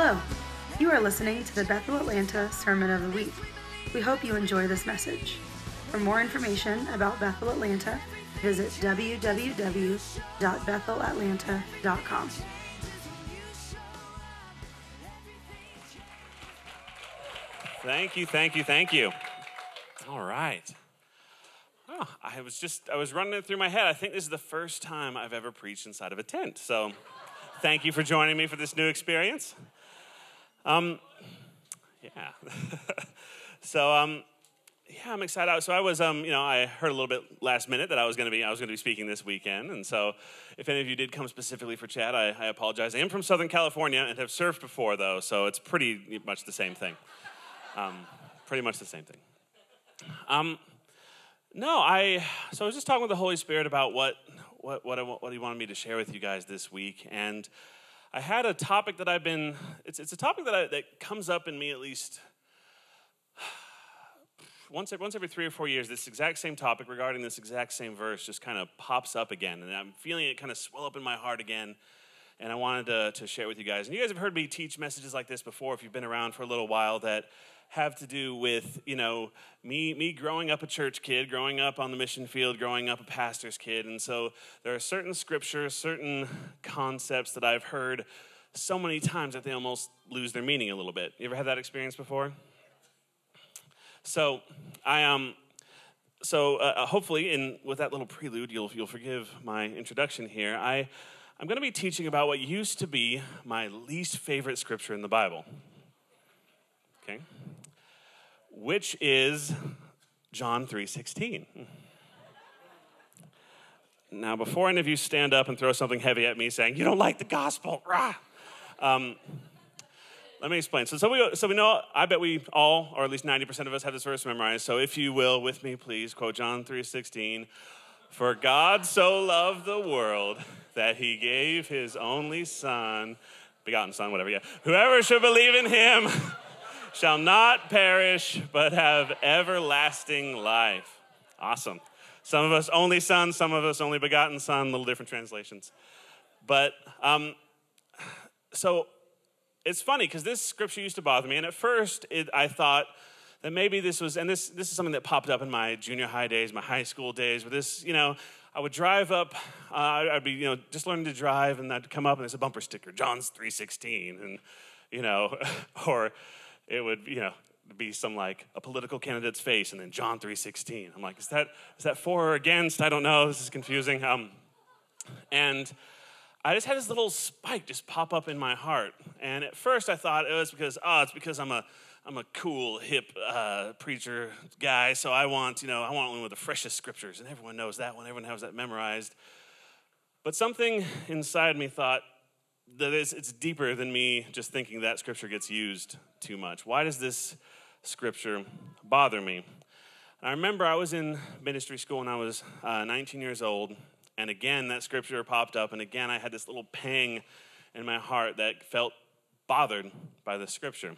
Hello. You are listening to the Bethel Atlanta Sermon of the Week. We hope you enjoy this message. For more information about Bethel Atlanta, visit www.bethelatlanta.com. Thank you, thank you, thank you. All right. Oh, I was just, I was running it through my head. I think this is the first time I've ever preached inside of a tent. So thank you for joining me for this new experience. Um, yeah. so, um, yeah, I'm excited. So I was, um, you know, I heard a little bit last minute that I was going to be, I was going to be speaking this weekend, and so if any of you did come specifically for Chad, I, I apologize. I am from Southern California and have surfed before, though, so it's pretty much the same thing. Um, pretty much the same thing. Um, no, I. So I was just talking with the Holy Spirit about what what what, what he wanted me to share with you guys this week, and I had a topic that I've been. It's it's a topic that I, that comes up in me at least once once every three or four years. This exact same topic regarding this exact same verse just kind of pops up again, and I'm feeling it kind of swell up in my heart again and I wanted to, to share with you guys. And you guys have heard me teach messages like this before if you've been around for a little while that have to do with you know me me growing up a church kid growing up on the mission field growing up a pastor's kid. And so there are certain scriptures certain concepts that i've heard so many times that they almost lose their meaning a little bit. You ever had that experience before? So i um so uh, uh hopefully in with that little prelude you'll you'll forgive my introduction here. I i'm going to be teaching about what used to be my least favorite scripture in the bible. Okay which is John 3:16. Now, before any of you stand up and throw something heavy at me saying, you don't like the gospel, rah, um, let me explain. So, so, we, so we know, I bet we all, or at least 90% of us, have this verse memorized. So if you will, with me, please, quote John 3.16. For God so loved the world that he gave his only son, begotten son, whatever, yeah. Whoever should believe in him shall not perish, but have everlasting life. Awesome. Some of us only son, some of us only begotten son, little different translations. But um, so it's funny because this scripture used to bother me, and at first it, I thought that maybe this was, and this this is something that popped up in my junior high days, my high school days, where this, you know, I would drive up, uh, I'd be, you know, just learning to drive, and I'd come up and there's a bumper sticker, John's 316, and you know, or it would, you know, be some like a political candidate's face and then John 3:16. I'm like, is that is that for or against? I don't know. This is confusing. Um, and I just had this little spike just pop up in my heart. And at first I thought it was because, oh, it's because I'm a I'm a cool, hip uh, preacher guy, so I want, you know, I want one with the freshest scriptures, and everyone knows that one. Everyone has that memorized. But something inside me thought, that it's, it's deeper than me just thinking that scripture gets used too much. Why does this scripture bother me? I remember I was in ministry school when I was uh, 19 years old, and again that scripture popped up, and again I had this little pang in my heart that felt bothered by the scripture.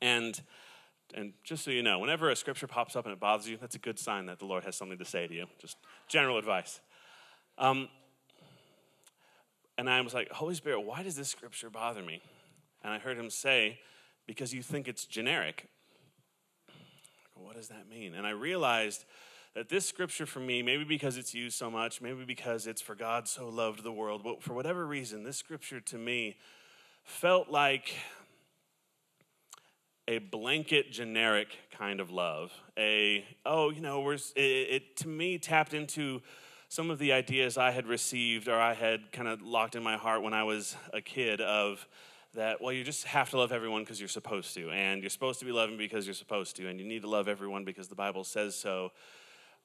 And and just so you know, whenever a scripture pops up and it bothers you, that's a good sign that the Lord has something to say to you. Just general advice. Um, and I was like, Holy Spirit, why does this scripture bother me? And I heard him say, Because you think it's generic. What does that mean? And I realized that this scripture for me, maybe because it's used so much, maybe because it's for God so loved the world, but for whatever reason, this scripture to me felt like a blanket generic kind of love. A, oh, you know, we're, it, it to me tapped into some of the ideas I had received or I had kind of locked in my heart when I was a kid of that, well, you just have to love everyone because you're supposed to, and you're supposed to be loving because you're supposed to, and you need to love everyone because the Bible says so.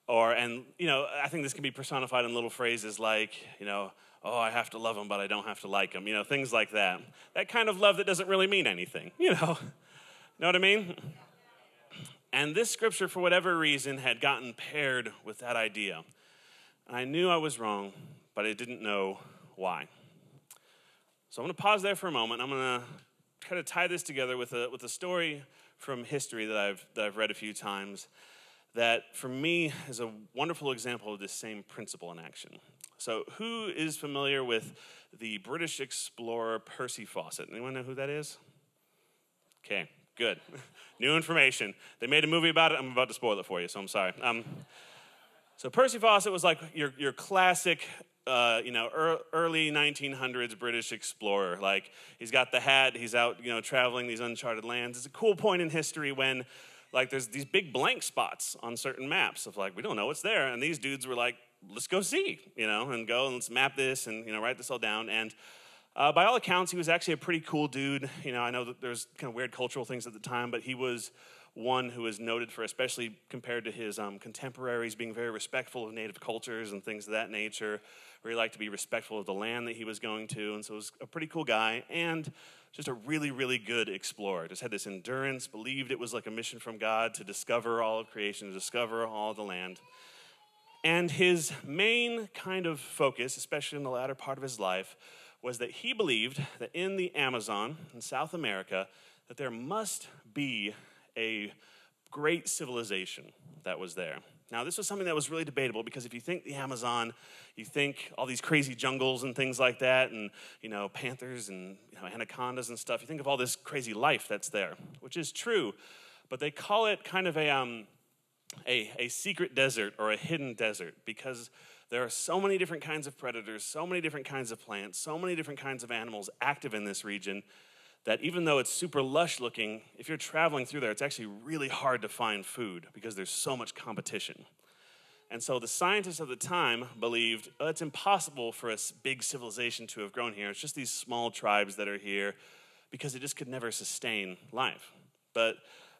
Or, and, you know, I think this can be personified in little phrases like, you know, oh, I have to love them, but I don't have to like them, you know, things like that. That kind of love that doesn't really mean anything, you know. know what I mean? And this scripture, for whatever reason, had gotten paired with that idea. I knew I was wrong, but I didn't know why. So I'm going to pause there for a moment. I'm going to kind of tie this together with a, with a story from history that I've, that I've read a few times that for me is a wonderful example of this same principle in action. So, who is familiar with the British explorer Percy Fawcett? Anyone know who that is? Okay, good. New information. They made a movie about it. I'm about to spoil it for you, so I'm sorry. Um, so Percy Fawcett was like your, your classic, uh, you know, er, early 1900s British explorer. Like he's got the hat, he's out, you know, traveling these uncharted lands. It's a cool point in history when, like, there's these big blank spots on certain maps of like we don't know what's there, and these dudes were like, let's go see, you know, and go and let's map this and you know write this all down and. Uh, by all accounts, he was actually a pretty cool dude. You know, I know that there's kind of weird cultural things at the time, but he was one who is noted for, especially compared to his um, contemporaries, being very respectful of native cultures and things of that nature. Where he liked to be respectful of the land that he was going to, and so was a pretty cool guy and just a really, really good explorer. Just had this endurance, believed it was like a mission from God to discover all of creation, to discover all the land. And his main kind of focus, especially in the latter part of his life, was that he believed that in the Amazon in South America, that there must be a great civilization that was there. Now, this was something that was really debatable because if you think the Amazon, you think all these crazy jungles and things like that, and you know panthers and you know, anacondas and stuff. You think of all this crazy life that's there, which is true, but they call it kind of a um, a, a secret desert or a hidden desert because there are so many different kinds of predators, so many different kinds of plants, so many different kinds of animals active in this region that even though it's super lush looking, if you're traveling through there, it's actually really hard to find food because there's so much competition. And so the scientists of the time believed oh, it's impossible for a big civilization to have grown here. It's just these small tribes that are here because it just could never sustain life. But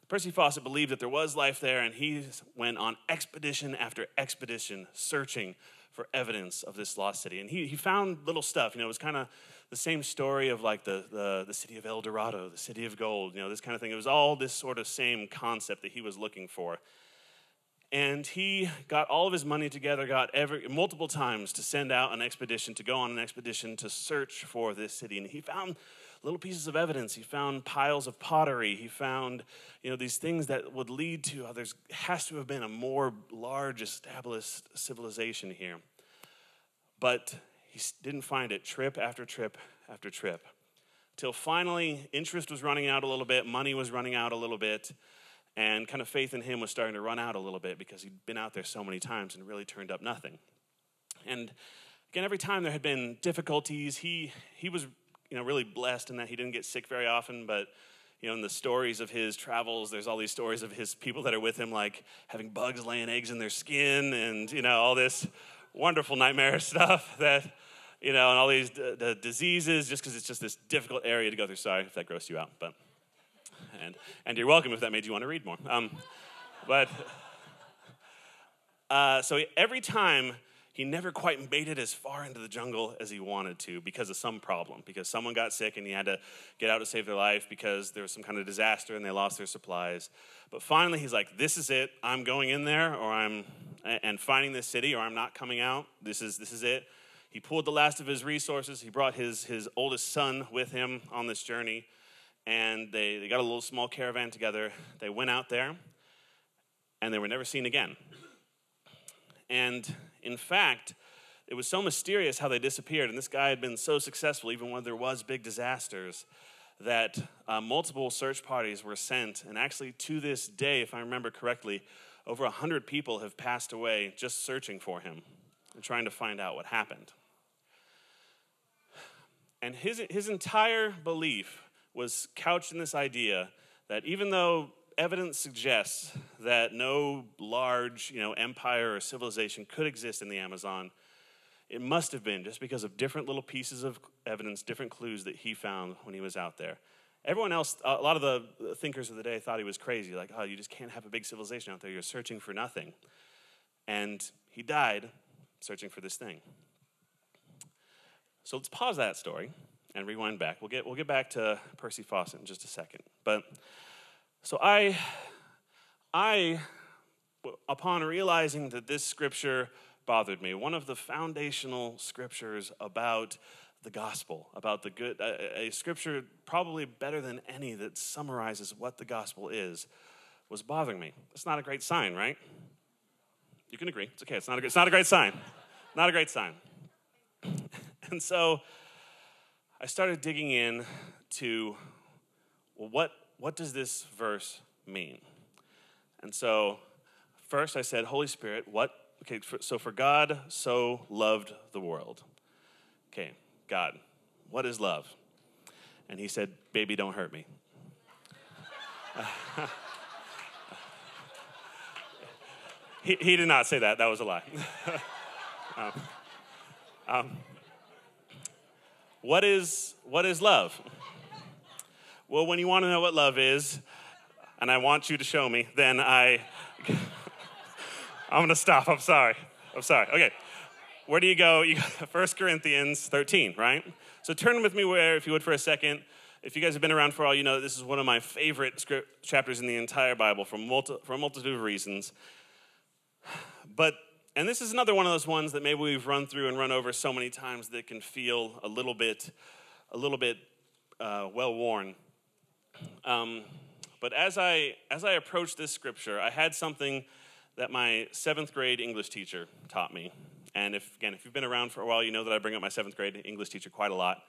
Percy Fawcett believed that there was life there, and he went on expedition after expedition searching for evidence of this lost city. And he, he found little stuff. You know, it was kind of the same story of like the, the, the city of El Dorado, the city of gold, you know, this kind of thing. It was all this sort of same concept that he was looking for. And he got all of his money together, got every, multiple times to send out an expedition, to go on an expedition to search for this city. And he found little pieces of evidence. He found piles of pottery. He found, you know, these things that would lead to oh, there's has to have been a more large established civilization here. But he didn't find it trip after trip after trip. Till finally, interest was running out a little bit, money was running out a little bit, and kind of faith in him was starting to run out a little bit because he'd been out there so many times and really turned up nothing. And again, every time there had been difficulties, he, he was you know, really blessed in that he didn't get sick very often, but you know, in the stories of his travels, there's all these stories of his people that are with him, like having bugs laying eggs in their skin and, you know, all this wonderful nightmare stuff that, you know, and all these d- diseases just because it's just this difficult area to go through. Sorry if that grossed you out, but, and, and you're welcome if that made you want to read more. Um, but, uh, so every time he never quite made it as far into the jungle as he wanted to because of some problem, because someone got sick and he had to get out to save their life because there was some kind of disaster and they lost their supplies. But finally, he's like, This is it. I'm going in there or I'm and finding this city or I'm not coming out. This is this is it. He pulled the last of his resources. He brought his, his oldest son with him on this journey. And they, they got a little small caravan together. They went out there and they were never seen again. And in fact, it was so mysterious how they disappeared, and this guy had been so successful, even when there was big disasters, that uh, multiple search parties were sent. And actually, to this day, if I remember correctly, over 100 people have passed away just searching for him and trying to find out what happened. And his, his entire belief was couched in this idea that even though evidence suggests that no large you know, empire or civilization could exist in the Amazon. It must have been just because of different little pieces of evidence, different clues that he found when he was out there. Everyone else, a lot of the thinkers of the day thought he was crazy, like, oh, you just can't have a big civilization out there. You're searching for nothing. And he died searching for this thing. So let's pause that story and rewind back. We'll get, we'll get back to Percy Fawcett in just a second. But so I, I, upon realizing that this scripture bothered me, one of the foundational scriptures about the gospel, about the good, a, a scripture probably better than any that summarizes what the gospel is, was bothering me. It's not a great sign, right? You can agree. It's okay. It's not a, it's not a great sign. Not a great sign. And so I started digging in to well, what, what does this verse mean? And so first I said, Holy Spirit, what? Okay, so for God so loved the world. Okay, God, what is love? And he said, Baby, don't hurt me. he, he did not say that, that was a lie. um, um, what, is, what is love? Well, when you want to know what love is, and I want you to show me, then I. I'm going to stop. I'm sorry. I'm sorry. Okay. Where do you go? You 1 Corinthians 13, right? So turn with me where, if you would, for a second. If you guys have been around for all, you know this is one of my favorite chapters in the entire Bible for, multi, for a multitude of reasons. But, and this is another one of those ones that maybe we've run through and run over so many times that can feel a little bit, a little bit uh, well worn. Um, but as I as I approached this scripture, I had something that my seventh grade English teacher taught me. And if again, if you've been around for a while, you know that I bring up my seventh grade English teacher quite a lot.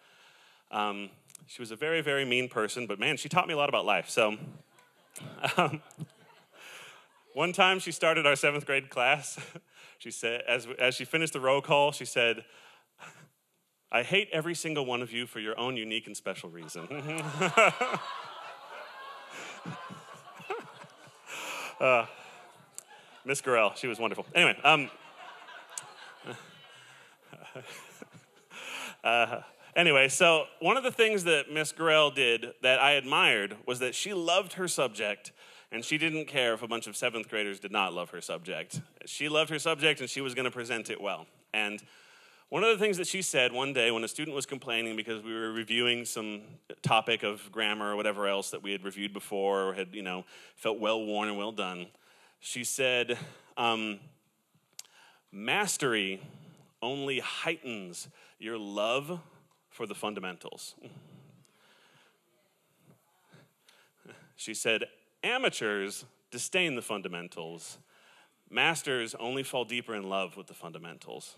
Um, she was a very very mean person, but man, she taught me a lot about life. So. Um, one time she started our seventh grade class. She said, as, as she finished the roll call, she said, I hate every single one of you for your own unique and special reason. uh, Miss Gorell, she was wonderful. Anyway, um, uh, anyway, so one of the things that Miss Gorell did that I admired was that she loved her subject and she didn't care if a bunch of seventh graders did not love her subject. She loved her subject and she was going to present it well. And one of the things that she said one day when a student was complaining because we were reviewing some topic of grammar or whatever else that we had reviewed before or had, you know, felt well worn and well done, she said, um, Mastery only heightens your love for the fundamentals. She said, Amateurs disdain the fundamentals, masters only fall deeper in love with the fundamentals.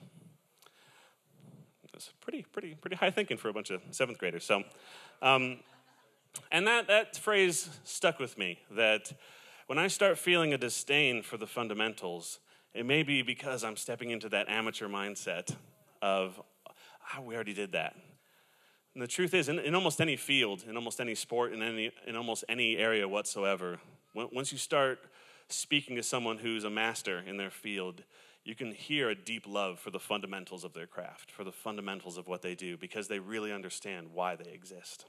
Pretty, pretty, pretty high thinking for a bunch of seventh graders. So, um, and that, that phrase stuck with me that when I start feeling a disdain for the fundamentals, it may be because I'm stepping into that amateur mindset of, oh, we already did that. And the truth is, in, in, almost any field, in almost any sport, in, any, in almost any area whatsoever, once you start speaking to someone who's a master in their field, you can hear a deep love for the fundamentals of their craft, for the fundamentals of what they do, because they really understand why they exist.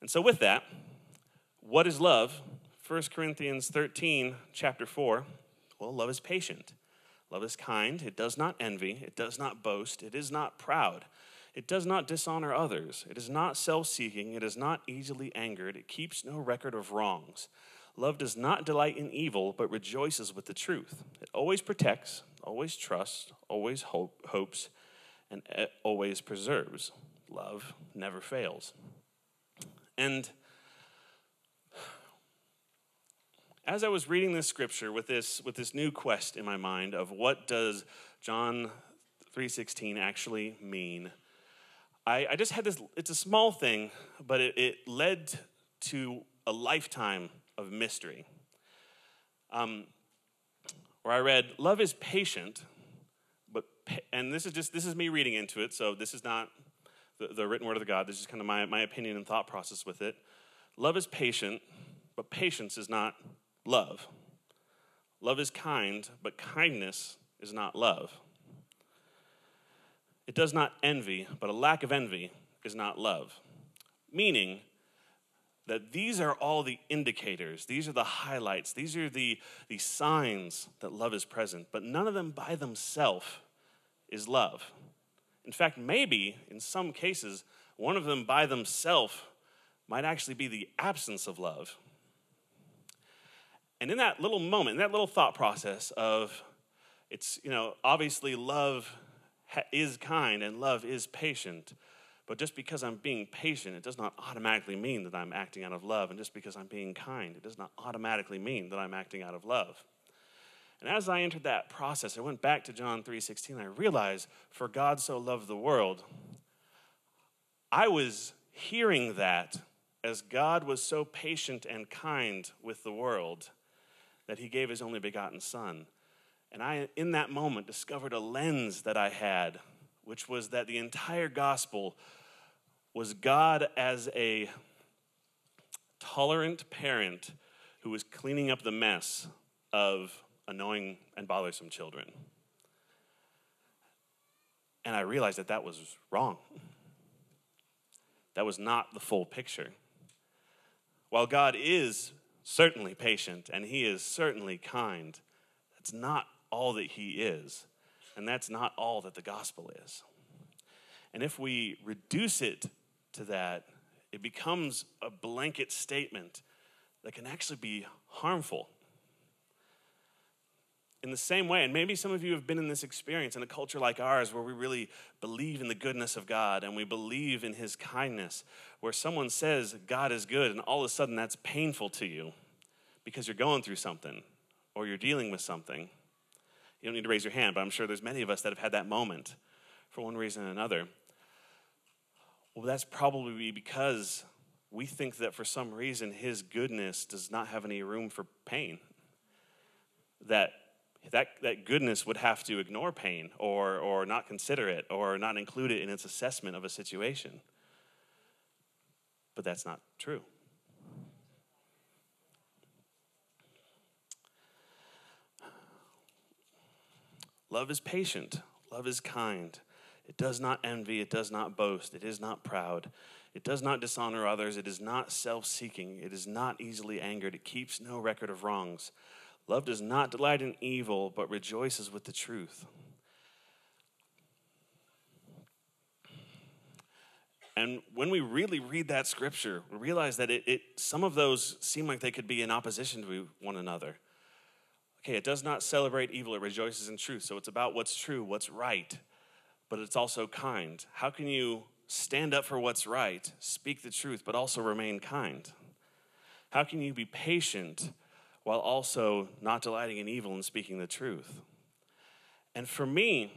And so, with that, what is love? 1 Corinthians 13, chapter 4. Well, love is patient. Love is kind. It does not envy. It does not boast. It is not proud. It does not dishonor others. It is not self seeking. It is not easily angered. It keeps no record of wrongs. Love does not delight in evil, but rejoices with the truth. It always protects, always trusts, always hope, hopes, and always preserves. Love never fails. And as I was reading this scripture with this, with this new quest in my mind of what does John 3.16 actually mean, I, I just had this, it's a small thing, but it, it led to a lifetime of mystery. Um, where I read, Love is patient, but, and this is just, this is me reading into it, so this is not the, the written word of the God. This is kind of my, my opinion and thought process with it. Love is patient, but patience is not love. Love is kind, but kindness is not love. It does not envy, but a lack of envy is not love. Meaning, that these are all the indicators, these are the highlights, these are the, the signs that love is present, but none of them by themselves is love. In fact, maybe in some cases, one of them by themselves might actually be the absence of love. And in that little moment, in that little thought process of, it's, you know, obviously love is kind and love is patient. But just because I'm being patient, it does not automatically mean that I'm acting out of love. And just because I'm being kind, it does not automatically mean that I'm acting out of love. And as I entered that process, I went back to John 3:16. I realized, for God so loved the world. I was hearing that as God was so patient and kind with the world that he gave his only begotten son. And I in that moment discovered a lens that I had, which was that the entire gospel was God as a tolerant parent who was cleaning up the mess of annoying and bothersome children. And I realized that that was wrong. That was not the full picture. While God is certainly patient and He is certainly kind, that's not all that He is. And that's not all that the gospel is. And if we reduce it to that, it becomes a blanket statement that can actually be harmful in the same way, and maybe some of you have been in this experience in a culture like ours where we really believe in the goodness of God and we believe in His kindness, where someone says God is good, and all of a sudden that's painful to you because you're going through something or you're dealing with something. You don't need to raise your hand, but I'm sure there's many of us that have had that moment for one reason or another. Well, that's probably because we think that for some reason His goodness does not have any room for pain. That that, that goodness would have to ignore pain or, or not consider it or not include it in its assessment of a situation. But that's not true. Love is patient, love is kind. It does not envy, it does not boast, it is not proud. It does not dishonor others, it is not self seeking, it is not easily angered, it keeps no record of wrongs. Love does not delight in evil, but rejoices with the truth. And when we really read that scripture, we realize that it, it, some of those seem like they could be in opposition to one another. Okay, it does not celebrate evil, it rejoices in truth. So it's about what's true, what's right, but it's also kind. How can you stand up for what's right, speak the truth, but also remain kind? How can you be patient while also not delighting in evil and speaking the truth. And for me,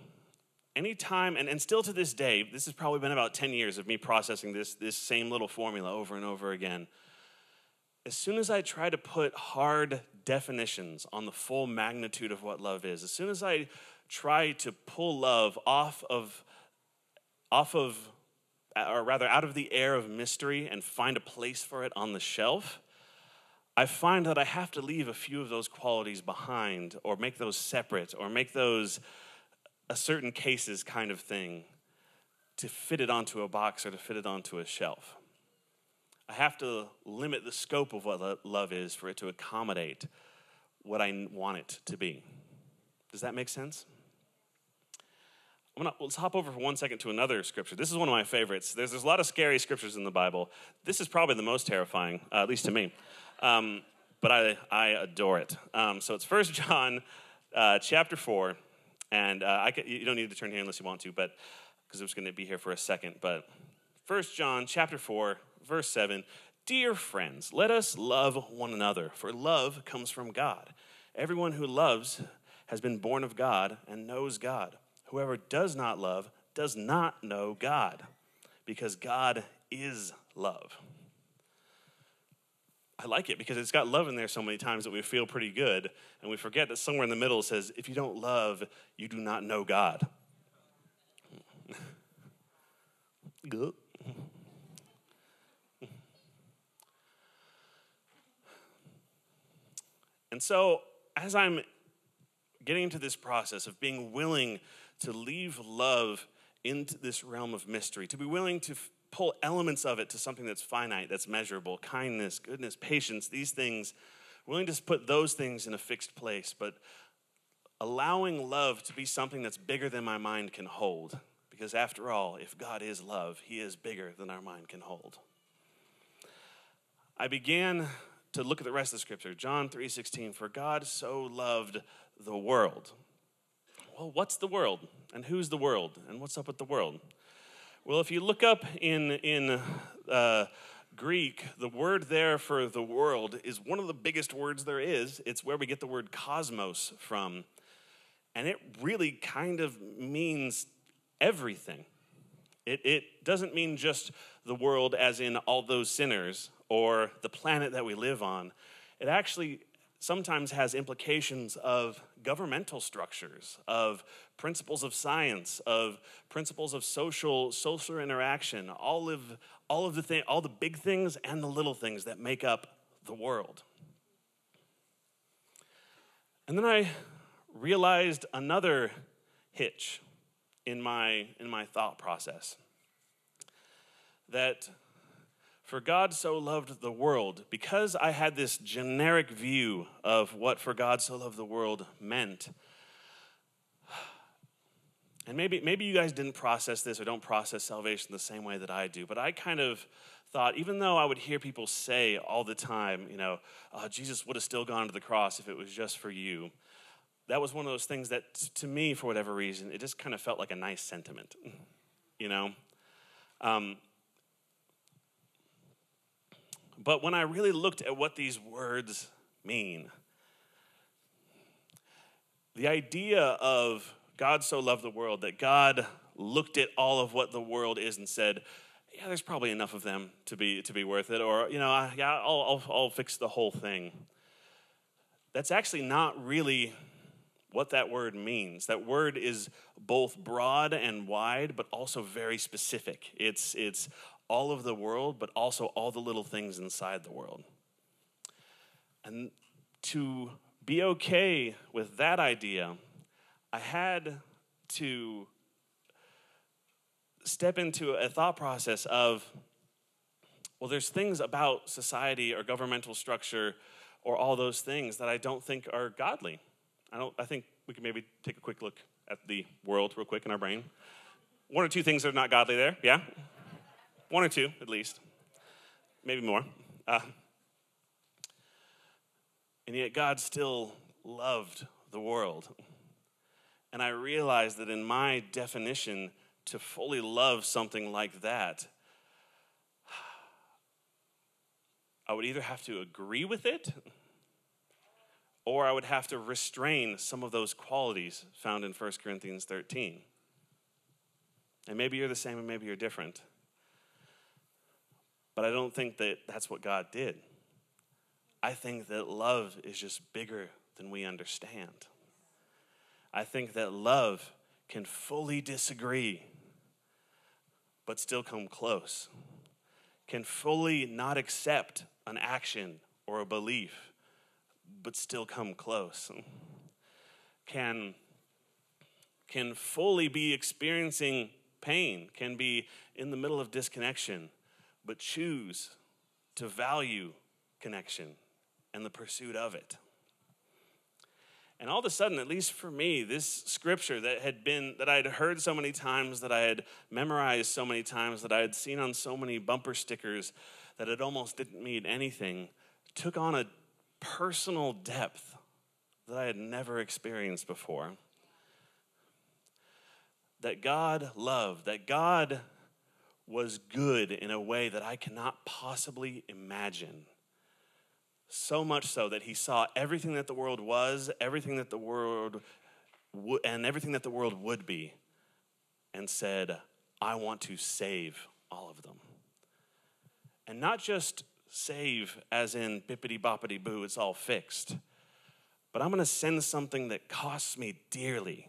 anytime, and, and still to this day, this has probably been about 10 years of me processing this, this same little formula over and over again. As soon as I try to put hard definitions on the full magnitude of what love is, as soon as I try to pull love off of, off of, or rather out of the air of mystery and find a place for it on the shelf, I find that I have to leave a few of those qualities behind or make those separate or make those a certain cases kind of thing to fit it onto a box or to fit it onto a shelf. I have to limit the scope of what love is for it to accommodate what I want it to be. Does that make sense? Gonna, let's hop over for one second to another scripture. This is one of my favorites. There's, there's a lot of scary scriptures in the Bible. This is probably the most terrifying, uh, at least to me. Um, but I, I adore it. Um, so it's First John uh, chapter 4. And uh, I you don't need to turn here unless you want to, but because I'm just going to be here for a second. But First John chapter 4, verse 7 Dear friends, let us love one another, for love comes from God. Everyone who loves has been born of God and knows God. Whoever does not love does not know God, because God is love. I like it because it's got love in there so many times that we feel pretty good, and we forget that somewhere in the middle says, If you don't love, you do not know God. good. And so, as I'm getting into this process of being willing to leave love into this realm of mystery, to be willing to f- pull elements of it to something that's finite, that's measurable kindness, goodness, patience, these things, willing to put those things in a fixed place, but allowing love to be something that's bigger than my mind can hold. Because after all, if God is love, He is bigger than our mind can hold. I began to look at the rest of the scripture. John 3:16, for God so loved the world well, what's the world? And who's the world? And what's up with the world? Well, if you look up in, in uh, Greek, the word there for the world is one of the biggest words there is. It's where we get the word cosmos from. And it really kind of means everything. It, it doesn't mean just the world as in all those sinners or the planet that we live on. It actually sometimes has implications of governmental structures, of principles of science, of principles of social social interaction, all of all of the thing, all the big things and the little things that make up the world. And then I realized another hitch in my in my thought process that for God so loved the world, because I had this generic view of what for God so loved the world meant. And maybe, maybe you guys didn't process this or don't process salvation the same way that I do, but I kind of thought, even though I would hear people say all the time, you know, oh, Jesus would have still gone to the cross if it was just for you, that was one of those things that, to me, for whatever reason, it just kind of felt like a nice sentiment, you know? Um, but when I really looked at what these words mean, the idea of God so loved the world that God looked at all of what the world is and said, yeah, there's probably enough of them to be, to be worth it, or, you know, yeah, I'll, I'll, I'll fix the whole thing. That's actually not really what that word means. That word is both broad and wide, but also very specific. It's, it's all of the world, but also all the little things inside the world. And to be okay with that idea, I had to step into a thought process of well, there's things about society or governmental structure or all those things that I don't think are godly. I don't I think we can maybe take a quick look at the world real quick in our brain. One or two things that are not godly there, yeah? One or two, at least. Maybe more. Uh, and yet, God still loved the world. And I realized that in my definition, to fully love something like that, I would either have to agree with it or I would have to restrain some of those qualities found in 1 Corinthians 13. And maybe you're the same and maybe you're different. But I don't think that that's what God did. I think that love is just bigger than we understand. I think that love can fully disagree, but still come close, can fully not accept an action or a belief, but still come close, can, can fully be experiencing pain, can be in the middle of disconnection but choose to value connection and the pursuit of it. And all of a sudden, at least for me, this scripture that had been, that I had heard so many times, that I had memorized so many times, that I had seen on so many bumper stickers, that it almost didn't mean anything, took on a personal depth that I had never experienced before. That God loved, that God was good in a way that I cannot possibly imagine. So much so that he saw everything that the world was, everything that the world would, and everything that the world would be, and said, I want to save all of them. And not just save as in bippity boppity boo, it's all fixed, but I'm gonna send something that costs me dearly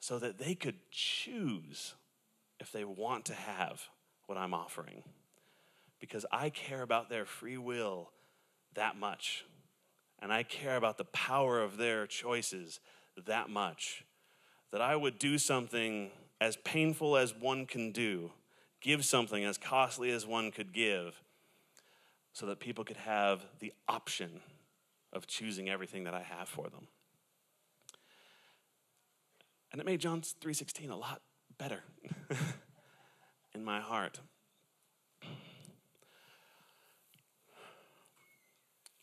so that they could choose if they want to have what I'm offering because I care about their free will that much. And I care about the power of their choices that much that I would do something as painful as one can do, give something as costly as one could give, so that people could have the option of choosing everything that I have for them. And it made John 3:16 a lot better in my heart.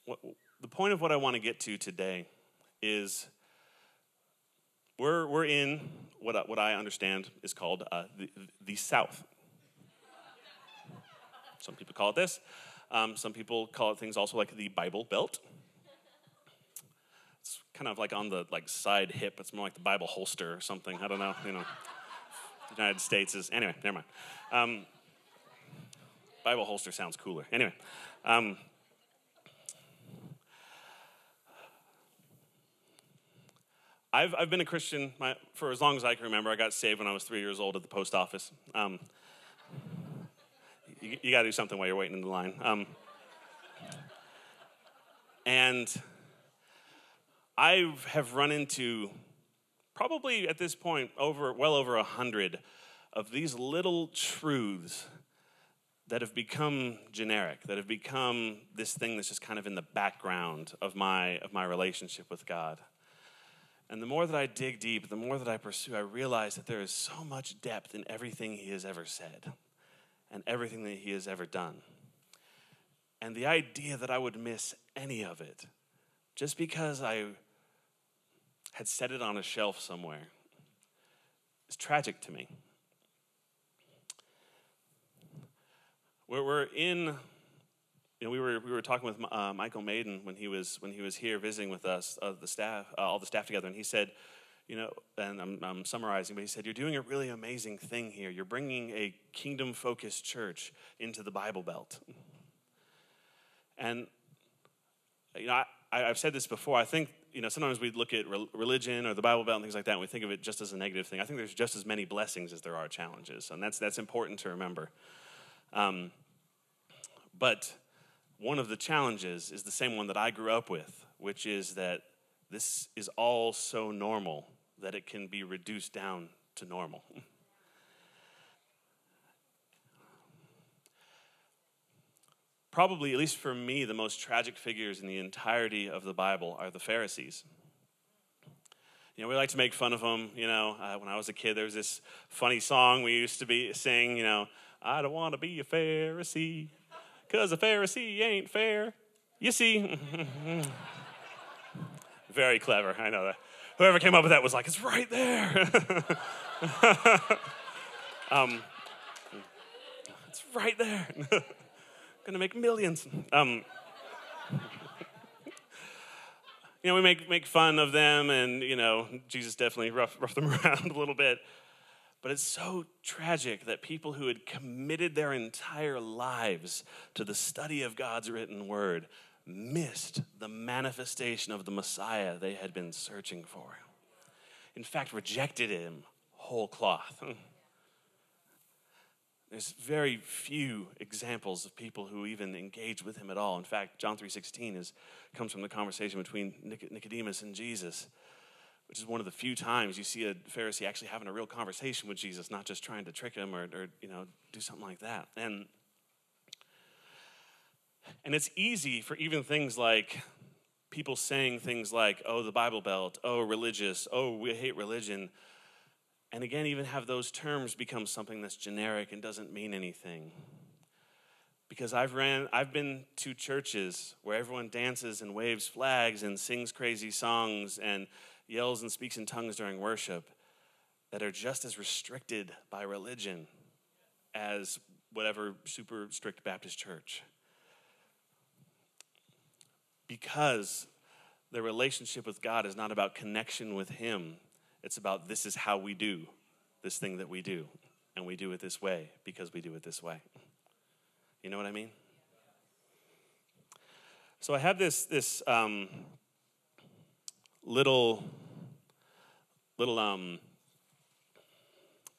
What, the point of what I want to get to today is we're, we're in what, what I understand is called uh, the, the South. Some people call it this. Um, some people call it things also like the Bible Belt. It's kind of like on the like side hip. It's more like the Bible holster or something. I don't know. You know, United States is anyway. Never mind. Um, Bible holster sounds cooler. Anyway. Um, I've, I've been a Christian my, for as long as I can remember. I got saved when I was three years old at the post office. Um, you, you got to do something while you're waiting in the line. Um, and I have run into probably at this point over well over a hundred of these little truths that have become generic, that have become this thing that's just kind of in the background of my of my relationship with God. And the more that I dig deep, the more that I pursue, I realize that there is so much depth in everything He has ever said and everything that He has ever done. And the idea that I would miss any of it just because I had set it on a shelf somewhere It's tragic to me. We're, in you know, we were we were talking with uh, Michael Maiden when he was when he was here visiting with us, uh, the staff, uh, all the staff together, and he said, you know, and I'm, I'm summarizing, but he said, you're doing a really amazing thing here. You're bringing a kingdom focused church into the Bible Belt, and you know, I, I've said this before. I think you know sometimes we look at religion or the Bible Belt and things like that, and we think of it just as a negative thing. I think there's just as many blessings as there are challenges, and that's that's important to remember. Um, but one of the challenges is the same one that I grew up with, which is that this is all so normal that it can be reduced down to normal. Probably, at least for me, the most tragic figures in the entirety of the Bible are the Pharisees. You know, we like to make fun of them. You know, uh, when I was a kid, there was this funny song we used to be sing. You know, I don't want to be a Pharisee because a Pharisee ain't fair. You see, very clever. I know that. Whoever came up with that was like, it's right there. um, it's right there. Gonna make millions. Um, you know, we make, make fun of them, and, you know, Jesus definitely roughed them around a little bit. But it's so tragic that people who had committed their entire lives to the study of God's written word missed the manifestation of the Messiah they had been searching for. In fact, rejected him whole cloth. There's very few examples of people who even engage with him at all. In fact, John 3:16 is comes from the conversation between Nicodemus and Jesus which is one of the few times you see a Pharisee actually having a real conversation with Jesus, not just trying to trick him or, or you know, do something like that. And and it's easy for even things like people saying things like, oh, the Bible Belt, oh, religious, oh, we hate religion. And again, even have those terms become something that's generic and doesn't mean anything. Because I've ran, I've been to churches where everyone dances and waves flags and sings crazy songs and yells and speaks in tongues during worship that are just as restricted by religion as whatever super strict Baptist church. Because the relationship with God is not about connection with Him, it's about this is how we do this thing that we do. And we do it this way because we do it this way. You know what I mean? So I have this, this um, little little um,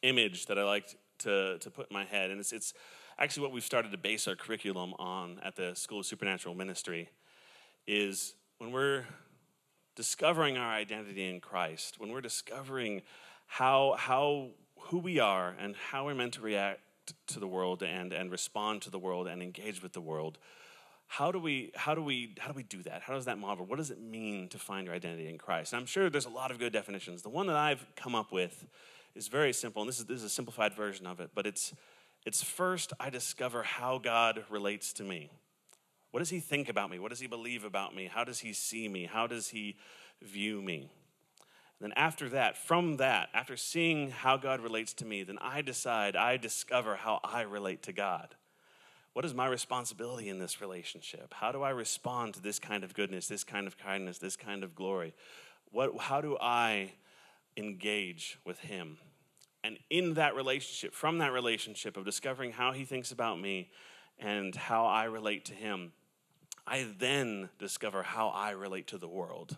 image that I like to, to put in my head. And it's, it's actually what we've started to base our curriculum on at the School of Supernatural Ministry is when we're discovering our identity in Christ, when we're discovering how, how who we are and how we're meant to react to the world and, and respond to the world and engage with the world, how do we how do we how do we do that? How does that model what does it mean to find your identity in christ? And i'm sure there's a lot of good definitions. The one that i've come up with is very simple and this is, this is a simplified version of it but it's it's first i discover how god relates to me what does he think about me what does he believe about me how does he see me how does he view me and then after that from that after seeing how god relates to me then i decide i discover how i relate to god what is my responsibility in this relationship? How do I respond to this kind of goodness, this kind of kindness, this kind of glory? What, how do I engage with Him? And in that relationship, from that relationship of discovering how He thinks about me and how I relate to Him, I then discover how I relate to the world.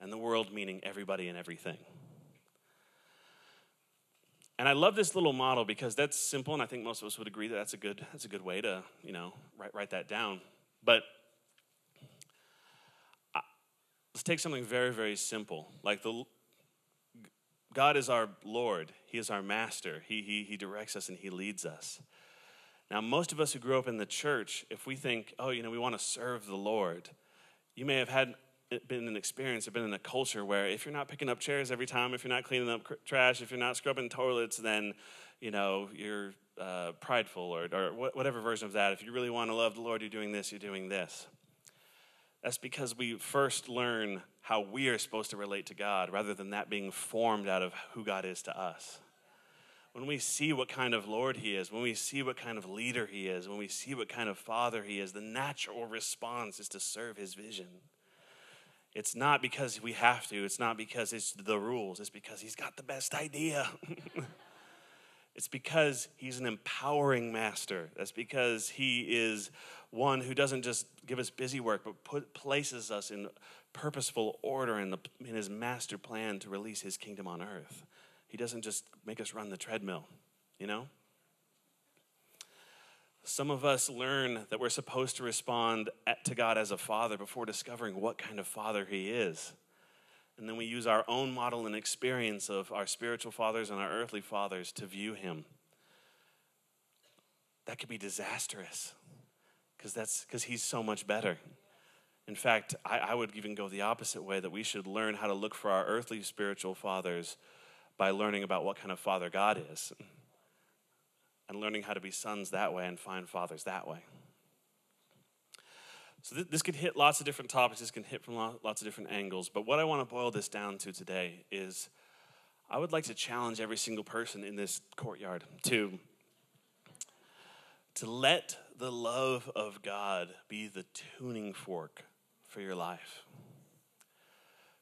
And the world meaning everybody and everything. And I love this little model because that's simple, and I think most of us would agree that that's a good, that's a good way to, you know, write, write that down. But let's take something very, very simple. Like the God is our Lord, He is our master, He, he, he directs us and He leads us. Now, most of us who grew up in the church, if we think, oh, you know, we want to serve the Lord, you may have had been an experience or been in a culture where if you're not picking up chairs every time, if you're not cleaning up trash, if you're not scrubbing toilets, then you know you're uh, prideful or, or whatever version of that. If you really want to love the Lord, you're doing this, you're doing this. That's because we first learn how we are supposed to relate to God rather than that being formed out of who God is to us. When we see what kind of Lord He is, when we see what kind of leader He is, when we see what kind of Father He is, the natural response is to serve His vision. It's not because we have to, it's not because it's the rules, it's because He's got the best idea. it's because He's an empowering master. That's because He is one who doesn't just give us busy work, but put, places us in purposeful order in, the, in his master plan to release his kingdom on earth. He doesn't just make us run the treadmill, you know? Some of us learn that we're supposed to respond at, to God as a father before discovering what kind of father he is. And then we use our own model and experience of our spiritual fathers and our earthly fathers to view him. That could be disastrous because that's because he's so much better. In fact, I, I, would even go the opposite way that we should learn how to look for our earthly spiritual fathers by learning about what kind of father God is and learning how to be sons that way and find fathers that way. So, th- this could hit lots of different topics, this can hit from lo- lots of different angles. But what I want to boil this down to today is I would like to challenge every single person in this courtyard to, to let the love of God be the tuning fork for your life.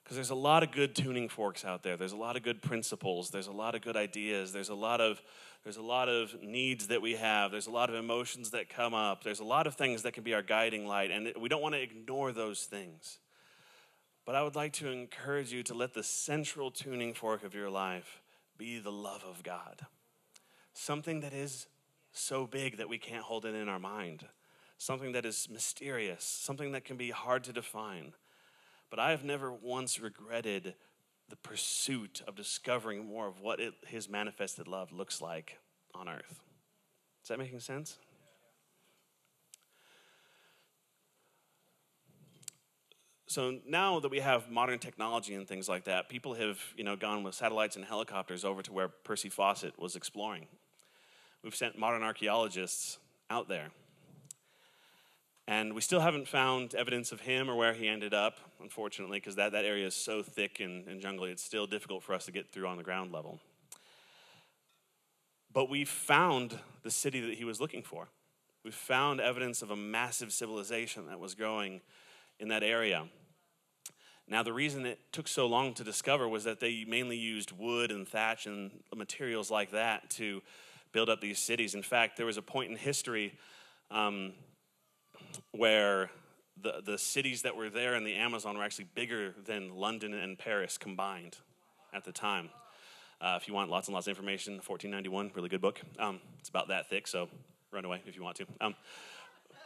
Because there's a lot of good tuning forks out there. There's a lot of good principles. There's a lot of good ideas. There's a lot of there's a lot of needs that we have. There's a lot of emotions that come up. There's a lot of things that can be our guiding light, and we don't want to ignore those things. But I would like to encourage you to let the central tuning fork of your life be the love of God. Something that is so big that we can't hold it in our mind, something that is mysterious, something that can be hard to define. But I have never once regretted the pursuit of discovering more of what it, his manifested love looks like on earth. Is that making sense? so now that we have modern technology and things like that, people have you know gone with satellites and helicopters over to where Percy Fawcett was exploring. We've sent modern archaeologists out there. And we still haven't found evidence of him or where he ended up, unfortunately, because that, that area is so thick and, and jungly, it's still difficult for us to get through on the ground level. But we found the city that he was looking for. We found evidence of a massive civilization that was growing in that area. Now, the reason it took so long to discover was that they mainly used wood and thatch and materials like that to build up these cities. In fact, there was a point in history um, where the, the cities that were there in the Amazon were actually bigger than London and Paris combined at the time. Uh, if you want lots and lots of information, 1491, really good book. Um, it's about that thick, so run away if you want to. Um,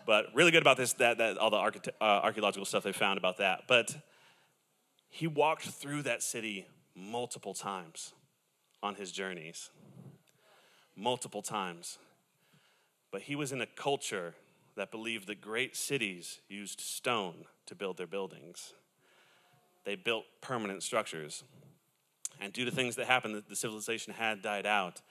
but really good about this, that, that all the uh, archaeological stuff they found about that. But he walked through that city multiple times on his journeys multiple times. But he was in a culture that believed that great cities used stone to build their buildings. They built permanent structures. And due to things that happened, the civilization had died out.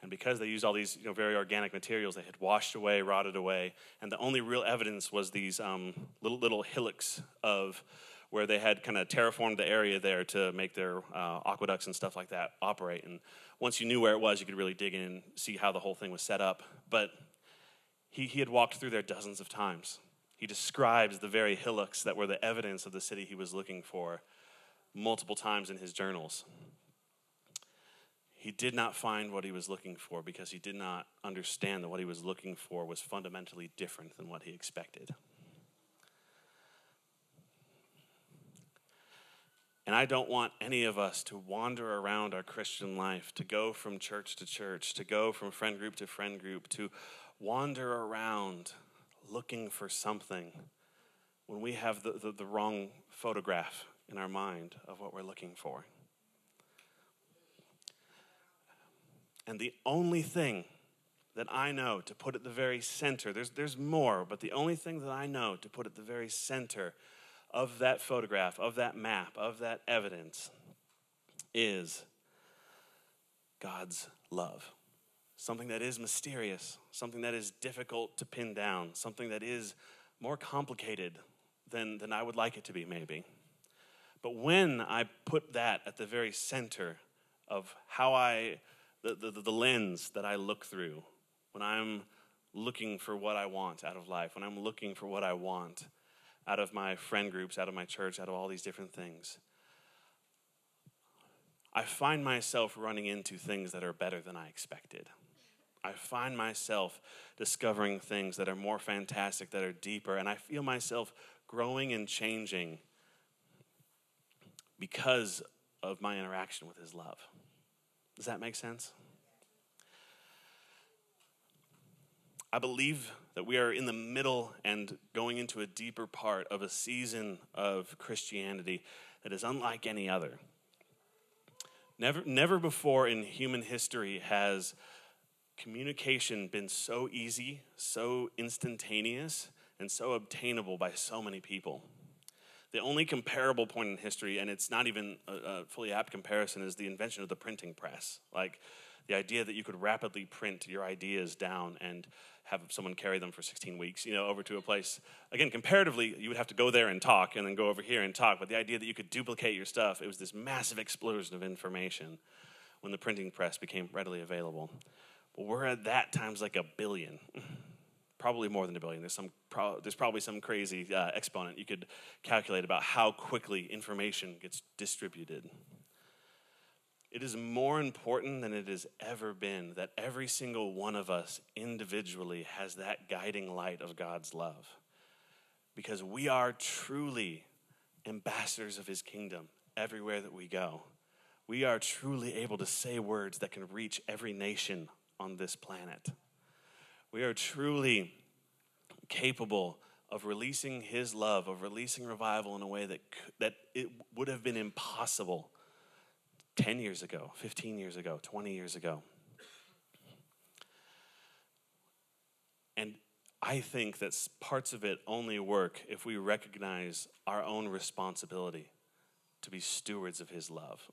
And because they used all these you know, very organic materials, they had washed away, rotted away. And the only real evidence was these um, little, little hillocks of where they had kind of terraformed the area there to make their uh, aqueducts and stuff like that operate. And once you knew where it was, you could really dig in and see how the whole thing was set up. But he, he had walked through there dozens of times. He describes the very hillocks that were the evidence of the city he was looking for multiple times in his journals. He did not find what he was looking for because he did not understand that what he was looking for was fundamentally different than what he expected. And I don't want any of us to wander around our Christian life, to go from church to church, to go from friend group to friend group, to wander around looking for something when we have the, the, the wrong photograph in our mind of what we're looking for. And the only thing that I know to put at the very center, there's, there's more, but the only thing that I know to put at the very center of that photograph, of that map, of that evidence is God's love. Something that is mysterious, something that is difficult to pin down, something that is more complicated than, than I would like it to be, maybe. But when I put that at the very center of how I, the, the, the lens that I look through, when I'm looking for what I want out of life, when I'm looking for what I want, out of my friend groups, out of my church, out of all these different things. I find myself running into things that are better than I expected. I find myself discovering things that are more fantastic, that are deeper, and I feel myself growing and changing because of my interaction with His love. Does that make sense? I believe that we are in the middle and going into a deeper part of a season of Christianity that is unlike any other. Never, never before in human history has communication been so easy, so instantaneous, and so obtainable by so many people. The only comparable point in history, and it's not even a, a fully apt comparison, is the invention of the printing press. Like the idea that you could rapidly print your ideas down and have someone carry them for 16 weeks, you know, over to a place. Again, comparatively, you would have to go there and talk and then go over here and talk. But the idea that you could duplicate your stuff, it was this massive explosion of information when the printing press became readily available. We're at that times like a billion, probably more than a billion. There's some, pro- there's probably some crazy uh, exponent you could calculate about how quickly information gets distributed. It is more important than it has ever been that every single one of us individually has that guiding light of God's love. Because we are truly ambassadors of his kingdom everywhere that we go. We are truly able to say words that can reach every nation on this planet. We are truly capable of releasing his love, of releasing revival in a way that, that it would have been impossible 10 years ago, 15 years ago, 20 years ago. And I think that parts of it only work if we recognize our own responsibility to be stewards of His love.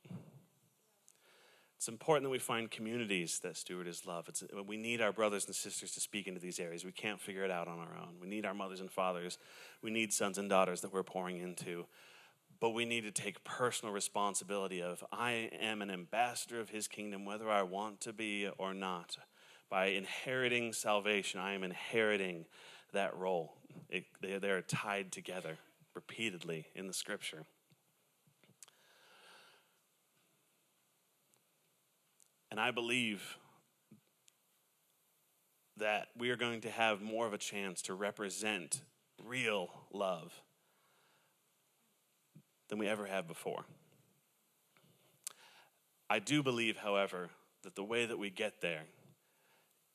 It's important that we find communities that steward His love. It's, we need our brothers and sisters to speak into these areas. We can't figure it out on our own. We need our mothers and fathers. We need sons and daughters that we're pouring into but we need to take personal responsibility of I am an ambassador of his kingdom whether I want to be or not. By inheriting salvation, I am inheriting that role. It, they, they are tied together repeatedly in the scripture. And I believe that we are going to have more of a chance to represent real love than we ever have before. I do believe, however, that the way that we get there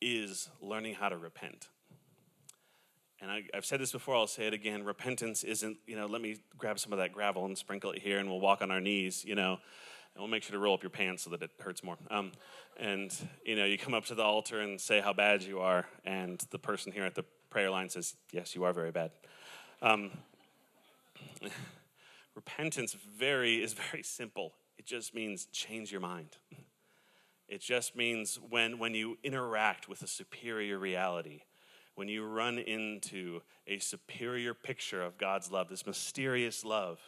is learning how to repent. And I, have said this before, I'll say it again. Repentance isn't, you know, let me grab some of that gravel and sprinkle it here and we'll walk on our knees, you know, and we'll make sure to roll up your pants so that it hurts more. Um, and, you know, you come up to the altar and say how bad you are, and the person here at the prayer line says, Yes, you are very bad. Um, repentance very is very simple. It just means change your mind. It just means when, when you interact with a superior reality, when you run into a superior picture of God's love, this mysterious love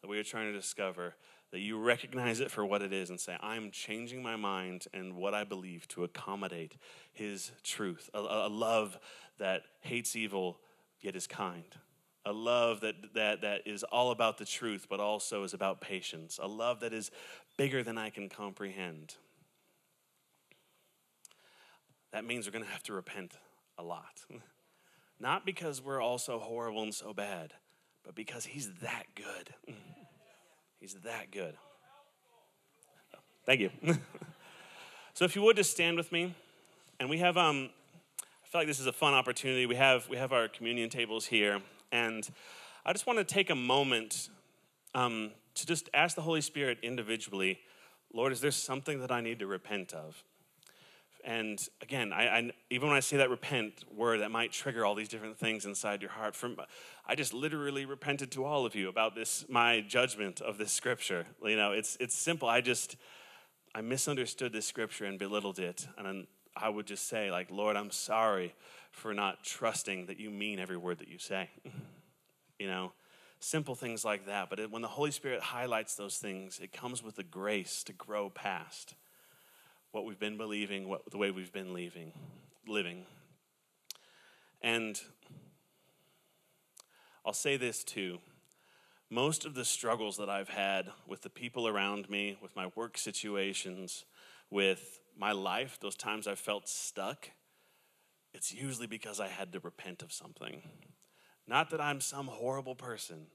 that we are trying to discover, that you recognize it for what it is and say, I'm changing my mind and what I believe to accommodate His truth. A, a love that hates evil yet is kind. A love that, that, that is all about the truth but also is about patience. A love that is bigger than I can comprehend. That means we're going to have to repent a lot. Not because we're all so horrible and so bad, but because He's that good. He's that good. Thank you. so if you would just stand with me, and we have um, I feel like this is a fun opportunity. We have we have our communion tables here, and I just want to take a moment um, to just ask the Holy Spirit individually, Lord, is there something that I need to repent of? And again, I, I, even when I say that repent word, that might trigger all these different things inside your heart. From I just literally repented to all of you about this, my judgment of this scripture. You know, it's it's simple. I just I misunderstood this scripture and belittled it, and I would just say, like, Lord, I'm sorry for not trusting that you mean every word that you say. you know, simple things like that. But it, when the Holy Spirit highlights those things, it comes with the grace to grow past what we've been believing, what, the way we've been leaving, living. And I'll say this too. Most of the struggles that I've had with the people around me, with my work situations, with my life, those times I've felt stuck, it's usually because I had to repent of something. Not that I'm some horrible person,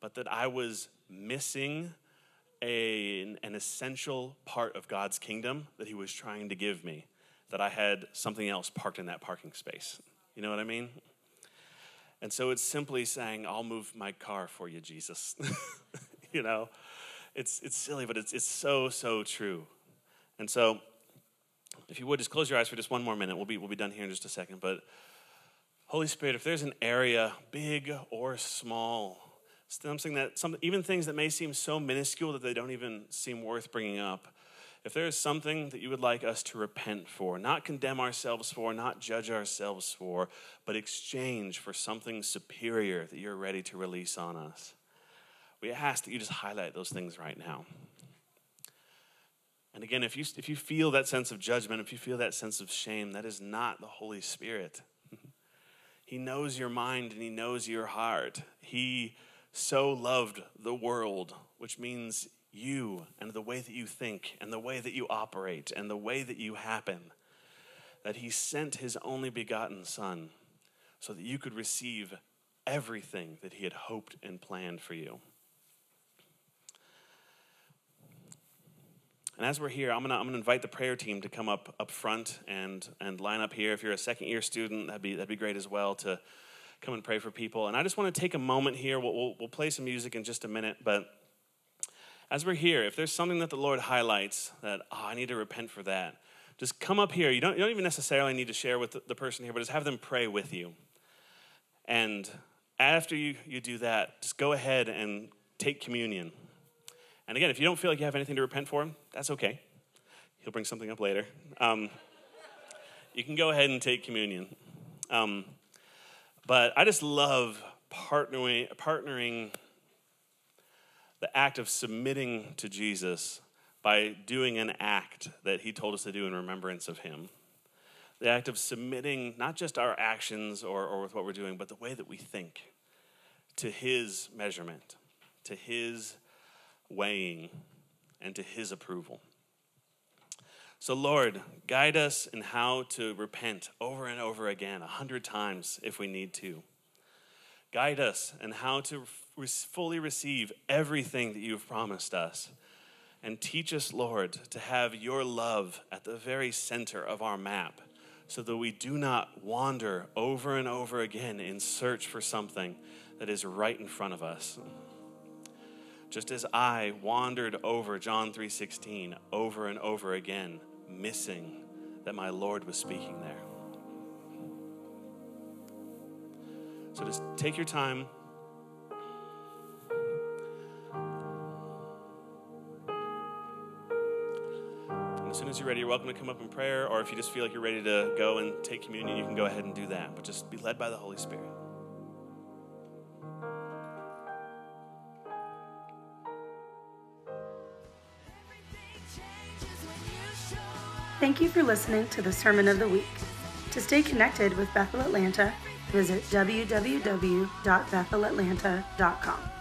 but that I was missing a, an essential part of God's kingdom that He was trying to give me, that I had something else parked in that parking space. You know what I mean? And so it's simply saying, I'll move my car for you, Jesus. you know, it's, it's silly, but it's, it's so, so true. And so, if you would just close your eyes for just one more minute, we'll be, we'll be done here in just a second. But, Holy Spirit, if there's an area, big or small, something that some, even things that may seem so minuscule that they don't even seem worth bringing up if there is something that you would like us to repent for not condemn ourselves for not judge ourselves for but exchange for something superior that you're ready to release on us we ask that you just highlight those things right now. And again if you if you feel that sense of judgment if you feel that sense of shame that is not the holy spirit. He knows your mind and he knows your heart. He so loved the world, which means you and the way that you think and the way that you operate and the way that you happen, that he sent his only begotten Son so that you could receive everything that he had hoped and planned for you. And as we're here, I'm gonna, I'm gonna invite the prayer team to come up up front and, and line up here. If you're a second year student, that'd be, that'd be great as well to come and pray for people. And I just want to take a moment here. We'll, we'll, we'll play some music in just a minute, but as we're here, if there's something that the Lord highlights that, oh, I need to repent for that, just come up here. You don't, you don't even necessarily need to share with the, the person here, but just have them pray with you. And after you, you do that, just go ahead and take communion. And again, if you don't feel like you have anything to repent for, that's okay. He'll bring something up later. Um, you can go ahead and take communion. Um, but I just love partnering, partnering the act of submitting to Jesus by doing an act that he told us to do in remembrance of him. The act of submitting not just our actions or, or with what we're doing, but the way that we think to his measurement, to his weighing, and to his approval. So, Lord, guide us in how to repent over and over again, a hundred times if we need to. Guide us in how to fully receive everything that you've promised us. And teach us, Lord, to have your love at the very center of our map so that we do not wander over and over again in search for something that is right in front of us. Just as I wandered over John 3:16 over and over again, missing that my Lord was speaking there. So just take your time. And as soon as you're ready, you're welcome to come up in prayer, or if you just feel like you're ready to go and take communion, you can go ahead and do that. But just be led by the Holy Spirit. Thank you for listening to the Sermon of the Week. To stay connected with Bethel Atlanta, visit www.bethelatlanta.com.